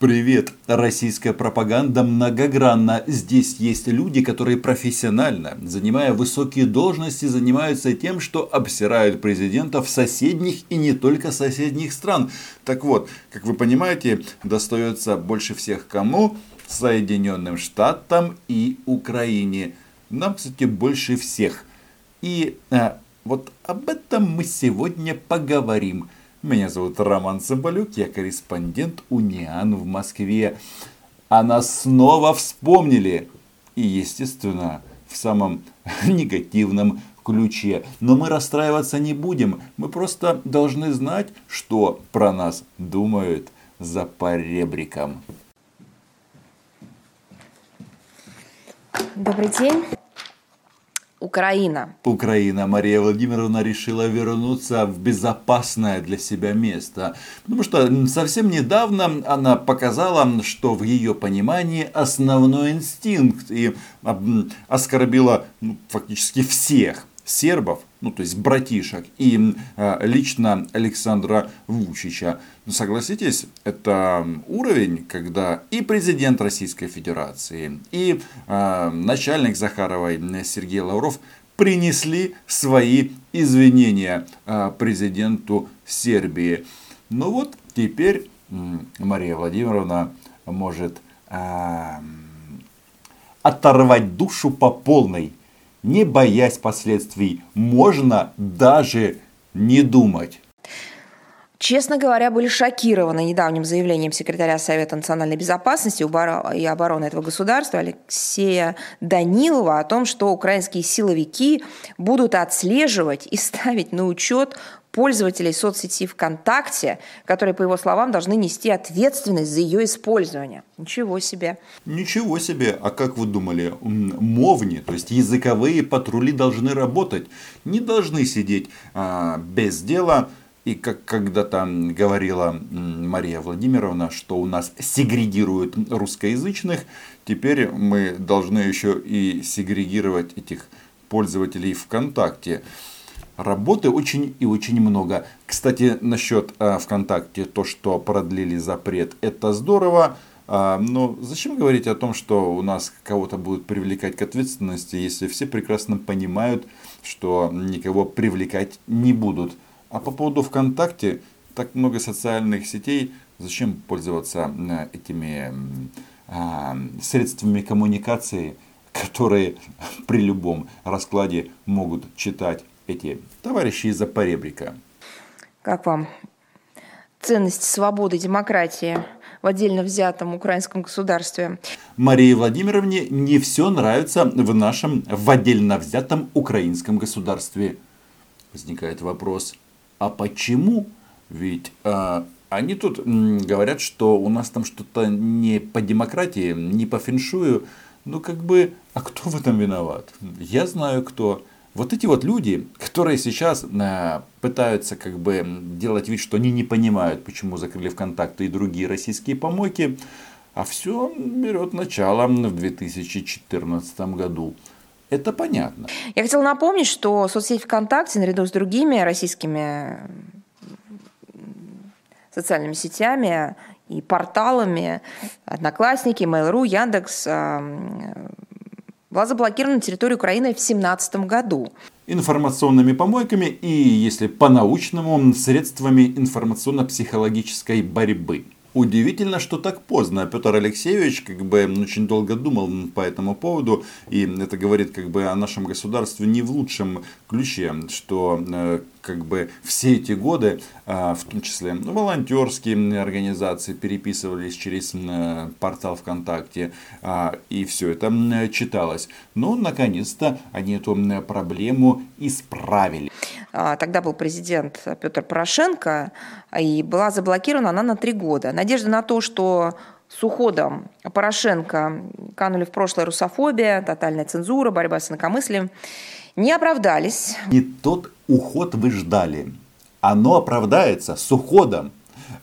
Привет! Российская пропаганда многогранна. Здесь есть люди, которые профессионально, занимая высокие должности, занимаются тем, что обсирают президентов соседних и не только соседних стран. Так вот, как вы понимаете, достается больше всех кому? Соединенным Штатам и Украине. Нам, кстати, больше всех. И а, вот об этом мы сегодня поговорим. Меня зовут Роман Цымбалюк, я корреспондент Униан в Москве. А нас снова вспомнили. И, естественно, в самом негативном ключе. Но мы расстраиваться не будем. Мы просто должны знать, что про нас думают за поребриком. Добрый день. Украина. Украина. Мария Владимировна решила вернуться в безопасное для себя место. Потому что совсем недавно она показала, что в ее понимании основной инстинкт и оскорбила ну, фактически всех сербов, ну то есть братишек, и э, лично Александра Вучича. Ну, согласитесь, это уровень, когда и президент Российской Федерации, и э, начальник Захаровой Сергей Лавров принесли свои извинения э, президенту Сербии. Ну вот теперь Мария Владимировна может оторвать душу по полной не боясь последствий, можно даже не думать. Честно говоря, были шокированы недавним заявлением секретаря Совета национальной безопасности и обороны этого государства Алексея Данилова о том, что украинские силовики будут отслеживать и ставить на учет пользователей соцсети ВКонтакте, которые, по его словам, должны нести ответственность за ее использование. Ничего себе. Ничего себе. А как вы думали, мовни, то есть языковые патрули должны работать, не должны сидеть а, без дела. И как когда-то говорила Мария Владимировна, что у нас сегрегируют русскоязычных, теперь мы должны еще и сегрегировать этих пользователей ВКонтакте. Работы очень и очень много. Кстати, насчет э, ВКонтакте, то, что продлили запрет, это здорово. А, но зачем говорить о том, что у нас кого-то будут привлекать к ответственности, если все прекрасно понимают, что никого привлекать не будут. А по поводу ВКонтакте, так много социальных сетей, зачем пользоваться э, этими а, средствами коммуникации, которые при любом раскладе могут читать эти товарищи из-за поребрика. Как вам ценность свободы и демократии в отдельно взятом украинском государстве? Марии Владимировне не все нравится в нашем в отдельно взятом украинском государстве. Возникает вопрос, а почему? Ведь а, они тут говорят, что у нас там что-то не по демократии, не по феншую. Ну как бы, а кто в этом виноват? Я знаю кто. Вот эти вот люди, которые сейчас э, пытаются как бы делать вид, что они не понимают, почему закрыли ВКонтакте и другие российские помойки, а все берет начало в 2014 году. Это понятно. Я хотела напомнить, что соцсеть ВКонтакте наряду с другими российскими социальными сетями и порталами Одноклассники, Mail.ru, Яндекс была заблокирована на территории Украины в 2017 году. Информационными помойками и, если по-научному, средствами информационно-психологической борьбы. Удивительно, что так поздно. Петр Алексеевич как бы очень долго думал по этому поводу. И это говорит как бы о нашем государстве не в лучшем ключе, что э, как бы все эти годы, а, в том числе ну, волонтерские организации переписывались через э, портал ВКонтакте, а, и все это читалось. Но наконец-то они эту проблему исправили. А, тогда был президент Петр Порошенко, и была заблокирована она на три года. Надежда на то, что с уходом Порошенко канули в прошлое русофобия, тотальная цензура, борьба с инакомыслием, не оправдались. И тот уход вы ждали. Оно оправдается с уходом,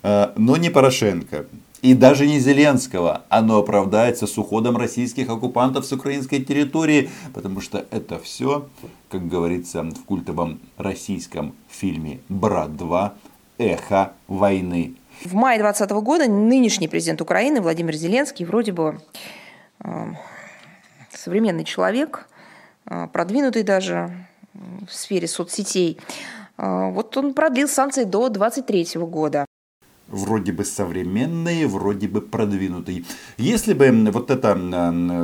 э, но не Порошенко. И даже не Зеленского. Оно оправдается с уходом российских оккупантов с украинской территории, потому что это все, как говорится в культовом российском фильме «Брат 2. Эхо войны». В мае 2020 года нынешний президент Украины Владимир Зеленский вроде бы э, современный человек, продвинутый даже в сфере соцсетей. Э, вот он продлил санкции до 2023 года вроде бы современный, вроде бы продвинутый. Если бы вот эта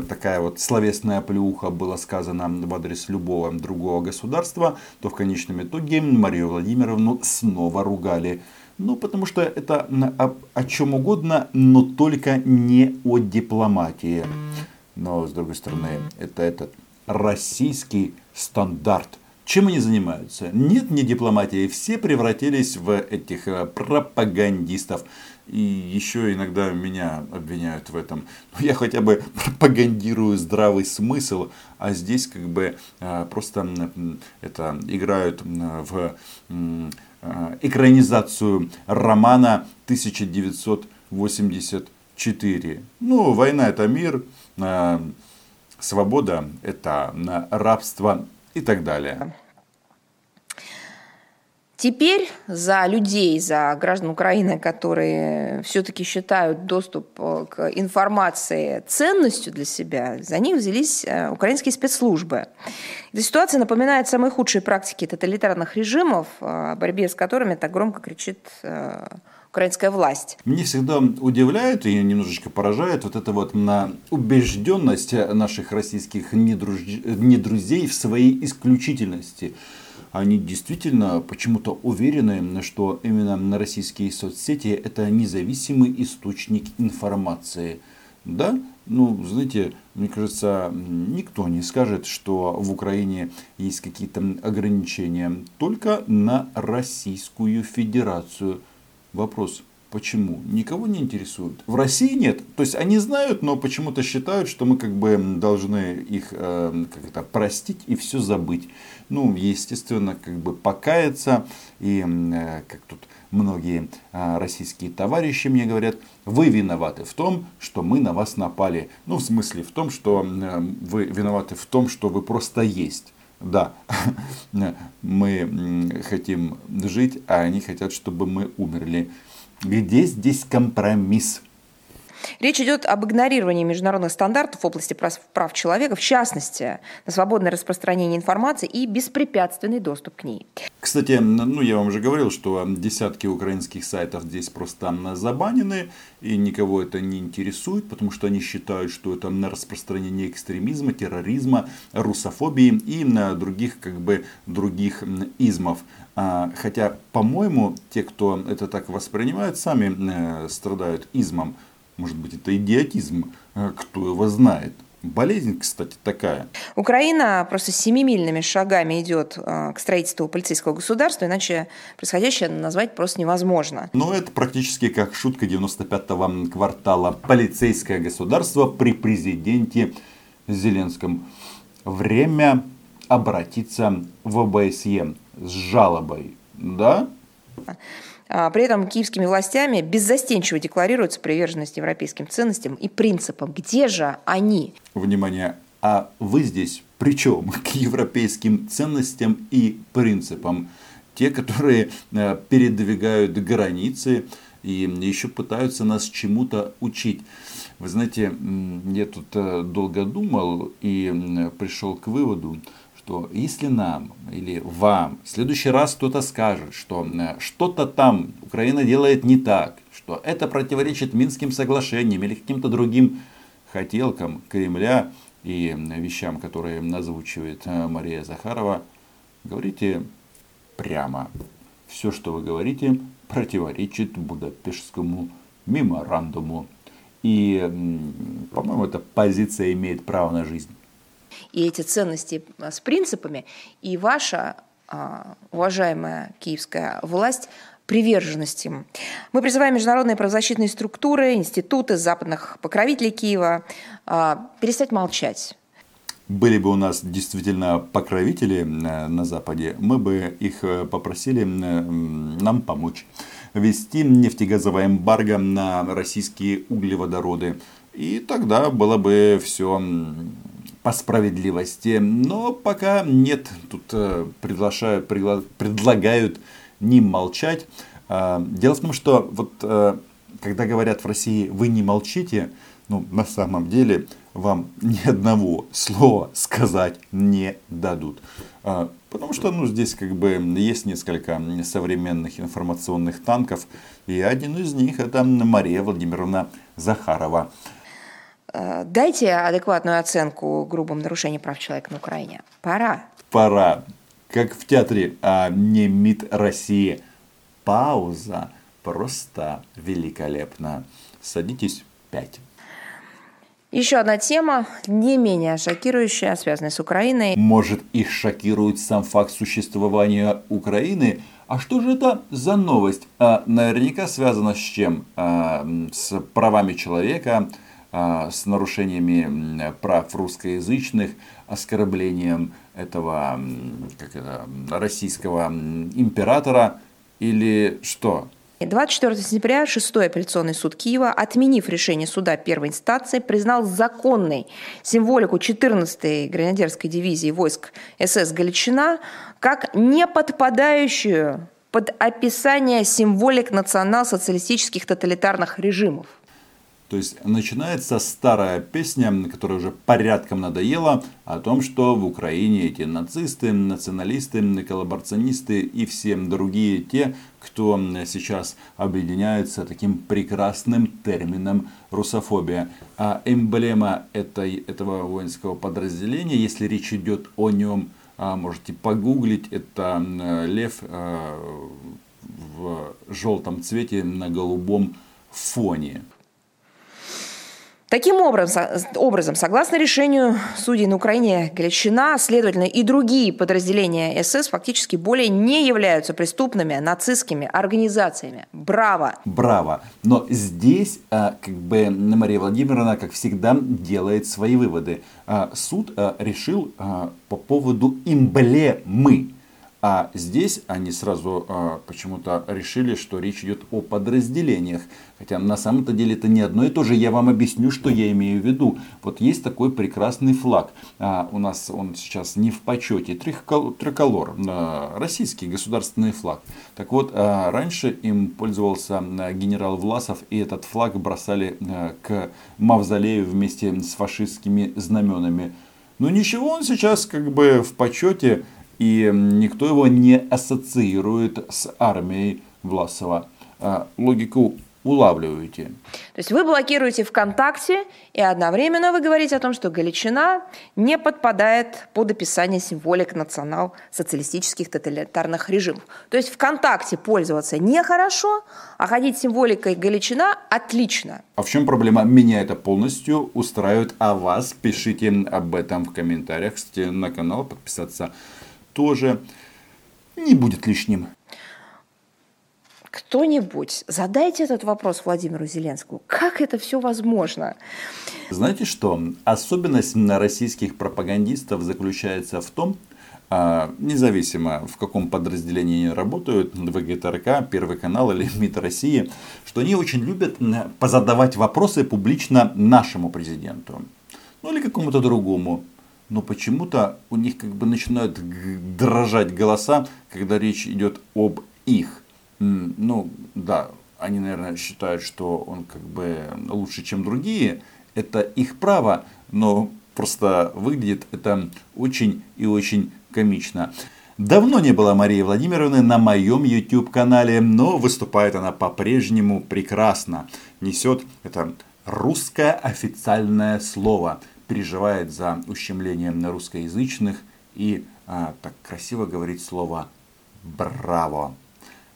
такая вот словесная плюха была сказана в адрес любого другого государства, то в конечном итоге Марию Владимировну снова ругали. Ну, потому что это о, о чем угодно, но только не о дипломатии. Но, с другой стороны, это этот российский стандарт – чем они занимаются? Нет, не дипломатией. Все превратились в этих э, пропагандистов. И еще иногда меня обвиняют в этом. Но я хотя бы пропагандирую здравый смысл, а здесь как бы э, просто это играют в э, экранизацию романа 1984. Ну, война это мир, свобода это рабство и так далее. Теперь за людей, за граждан Украины, которые все-таки считают доступ э, к информации ценностью для себя, за них взялись э, украинские спецслужбы. Эта ситуация напоминает самые худшие практики тоталитарных режимов, э, о борьбе с которыми так громко кричит украинская власть. Мне всегда удивляет и немножечко поражает вот эта вот убежденность наших российских недруж... недрузей в своей исключительности. Они действительно почему-то уверены, что именно на российские соцсети это независимый источник информации. Да, ну, знаете, мне кажется, никто не скажет, что в Украине есть какие-то ограничения только на Российскую Федерацию – Вопрос, почему? Никого не интересует. В России нет. То есть они знают, но почему-то считают, что мы как бы должны их э, как это, простить и все забыть. Ну, естественно, как бы покаяться. И э, как тут многие э, российские товарищи мне говорят, вы виноваты в том, что мы на вас напали. Ну, в смысле в том, что э, вы виноваты в том, что вы просто есть. Да, мы хотим жить, а они хотят, чтобы мы умерли. Где здесь компромисс? Речь идет об игнорировании международных стандартов в области прав человека, в частности, на свободное распространение информации и беспрепятственный доступ к ней. Кстати, ну я вам уже говорил, что десятки украинских сайтов здесь просто забанены, и никого это не интересует, потому что они считают, что это на распространение экстремизма, терроризма, русофобии и на других, как бы, других измов. А, хотя, по-моему, те, кто это так воспринимает, сами э, страдают измом. Может быть, это идиотизм, э, кто его знает. Болезнь, кстати, такая. Украина просто семимильными шагами идет э, к строительству полицейского государства, иначе происходящее назвать просто невозможно. Но это практически как шутка 95-го квартала. Полицейское государство при президенте Зеленском. Время обратиться в ОБСЕ с жалобой. Да? А, при этом киевскими властями беззастенчиво декларируется приверженность европейским ценностям и принципам. Где же они? Внимание, а вы здесь при чем к европейским ценностям и принципам? Те, которые э, передвигают границы и еще пытаются нас чему-то учить. Вы знаете, я тут э, долго думал и пришел к выводу, что если нам или вам в следующий раз кто-то скажет, что что-то там Украина делает не так, что это противоречит Минским соглашениям или каким-то другим хотелкам Кремля и вещам, которые озвучивает э, Мария Захарова, говорите прямо. Все, что вы говорите, противоречит Будапештскому меморандуму. И, по-моему, эта позиция имеет право на жизнь и эти ценности а, с принципами, и ваша а, уважаемая киевская власть приверженности. Мы призываем международные правозащитные структуры, институты, западных покровителей Киева а, перестать молчать. Были бы у нас действительно покровители э, на Западе, мы бы их э, попросили э, нам помочь ввести нефтегазовое эмбарго на российские углеводороды. И тогда было бы все по справедливости. Но пока нет, тут э, приглашают, предлагают не молчать, А, дело в том, что вот э, когда говорят в России «вы не молчите», ну, на самом деле вам ни одного слова сказать не дадут. А, потому что ну, здесь как бы есть несколько современных информационных танков, и один из них это Мария Владимировна Захарова. Э, дайте адекватную оценку грубым нарушениям прав человека на Украине. Пора. Пора. Как в театре а не МИД России. Пауза просто великолепна. Садитесь пять. Еще одна тема, не менее шокирующая, связанная с Украиной. Может, их шокирует сам факт существования Украины? А что же это за новость? А, наверняка связано с чем? А, с правами человека, с нарушениями прав русскоязычных, оскорблением этого как это, российского императора или что? 24 сентября 6 апелляционный суд Киева, отменив решение суда первой инстанции, признал законной символику 14-й гренадерской дивизии войск СС «Галичина» как не подпадающую под описание символик национал-социалистических тоталитарных режимов. То есть начинается старая песня, которая уже порядком надоела, о том, что в Украине эти нацисты, националисты, коллаборационисты и все другие те, кто сейчас объединяются таким прекрасным термином русофобия. А эмблема этой, этого воинского подразделения, если речь идет о нем, а, можете погуглить, это лев а, в желтом цвете на голубом фоне. Таким образом, согласно решению судей на Украине Галичина, следовательно, и другие подразделения СС фактически более не являются преступными нацистскими организациями. Браво! Браво! Но здесь а, как бы Мария Владимировна, как всегда, делает свои выводы. А, суд а, решил по поводу эмблемы а здесь они сразу а, почему-то решили, что речь идет о подразделениях. Хотя на самом-то деле это не одно и то же. Я вам объясню, что я имею в виду. Вот есть такой прекрасный флаг. А, у нас он сейчас не в почете. Триколор. А, российский государственный флаг. Так вот, а, раньше им пользовался генерал Власов. И этот флаг бросали а, к мавзолею вместе с фашистскими знаменами. Но ничего, он сейчас как бы в почете и никто его не ассоциирует с армией Власова. А, логику улавливаете. То есть вы блокируете ВКонтакте, и одновременно вы говорите о том, что Галичина не подпадает под описание символик национал-социалистических тоталитарных режимов. То есть ВКонтакте пользоваться нехорошо, а ходить символикой Галичина отлично. А в чем проблема? Меня это полностью устраивает, а вас пишите об этом в комментариях, кстати, на канал подписаться тоже не будет лишним. Кто-нибудь задайте этот вопрос Владимиру Зеленскому. Как это все возможно? Знаете что? Особенность российских пропагандистов заключается в том, а, независимо в каком подразделении они работают, ВГТРК, Первый канал или МИД России, что они очень любят позадавать вопросы публично нашему президенту. Ну или какому-то другому но почему-то у них как бы начинают дрожать голоса, когда речь идет об их. Ну, да, они, наверное, считают, что он как бы лучше, чем другие. Это их право, но просто выглядит это очень и очень комично. Давно не было Марии Владимировны на моем YouTube-канале, но выступает она по-прежнему прекрасно. Несет это русское официальное слово – переживает за ущемлением русскоязычных и а, так красиво говорит слово «браво».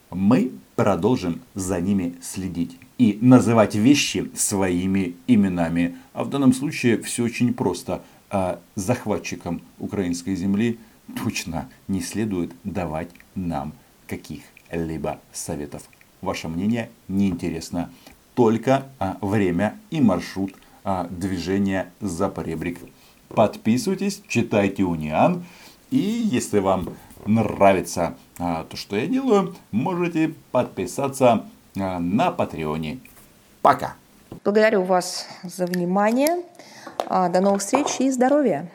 Мы продолжим за ними следить и называть вещи своими именами. А в данном случае все очень просто. А захватчикам украинской земли точно не следует давать нам каких-либо советов. Ваше мнение неинтересно. Только а, время и маршрут – а, движения за поребрик. Подписывайтесь, читайте Униан. И если вам нравится а, то, что я делаю, можете подписаться а, на Патреоне. Пока! Благодарю вас за внимание. До новых встреч и здоровья!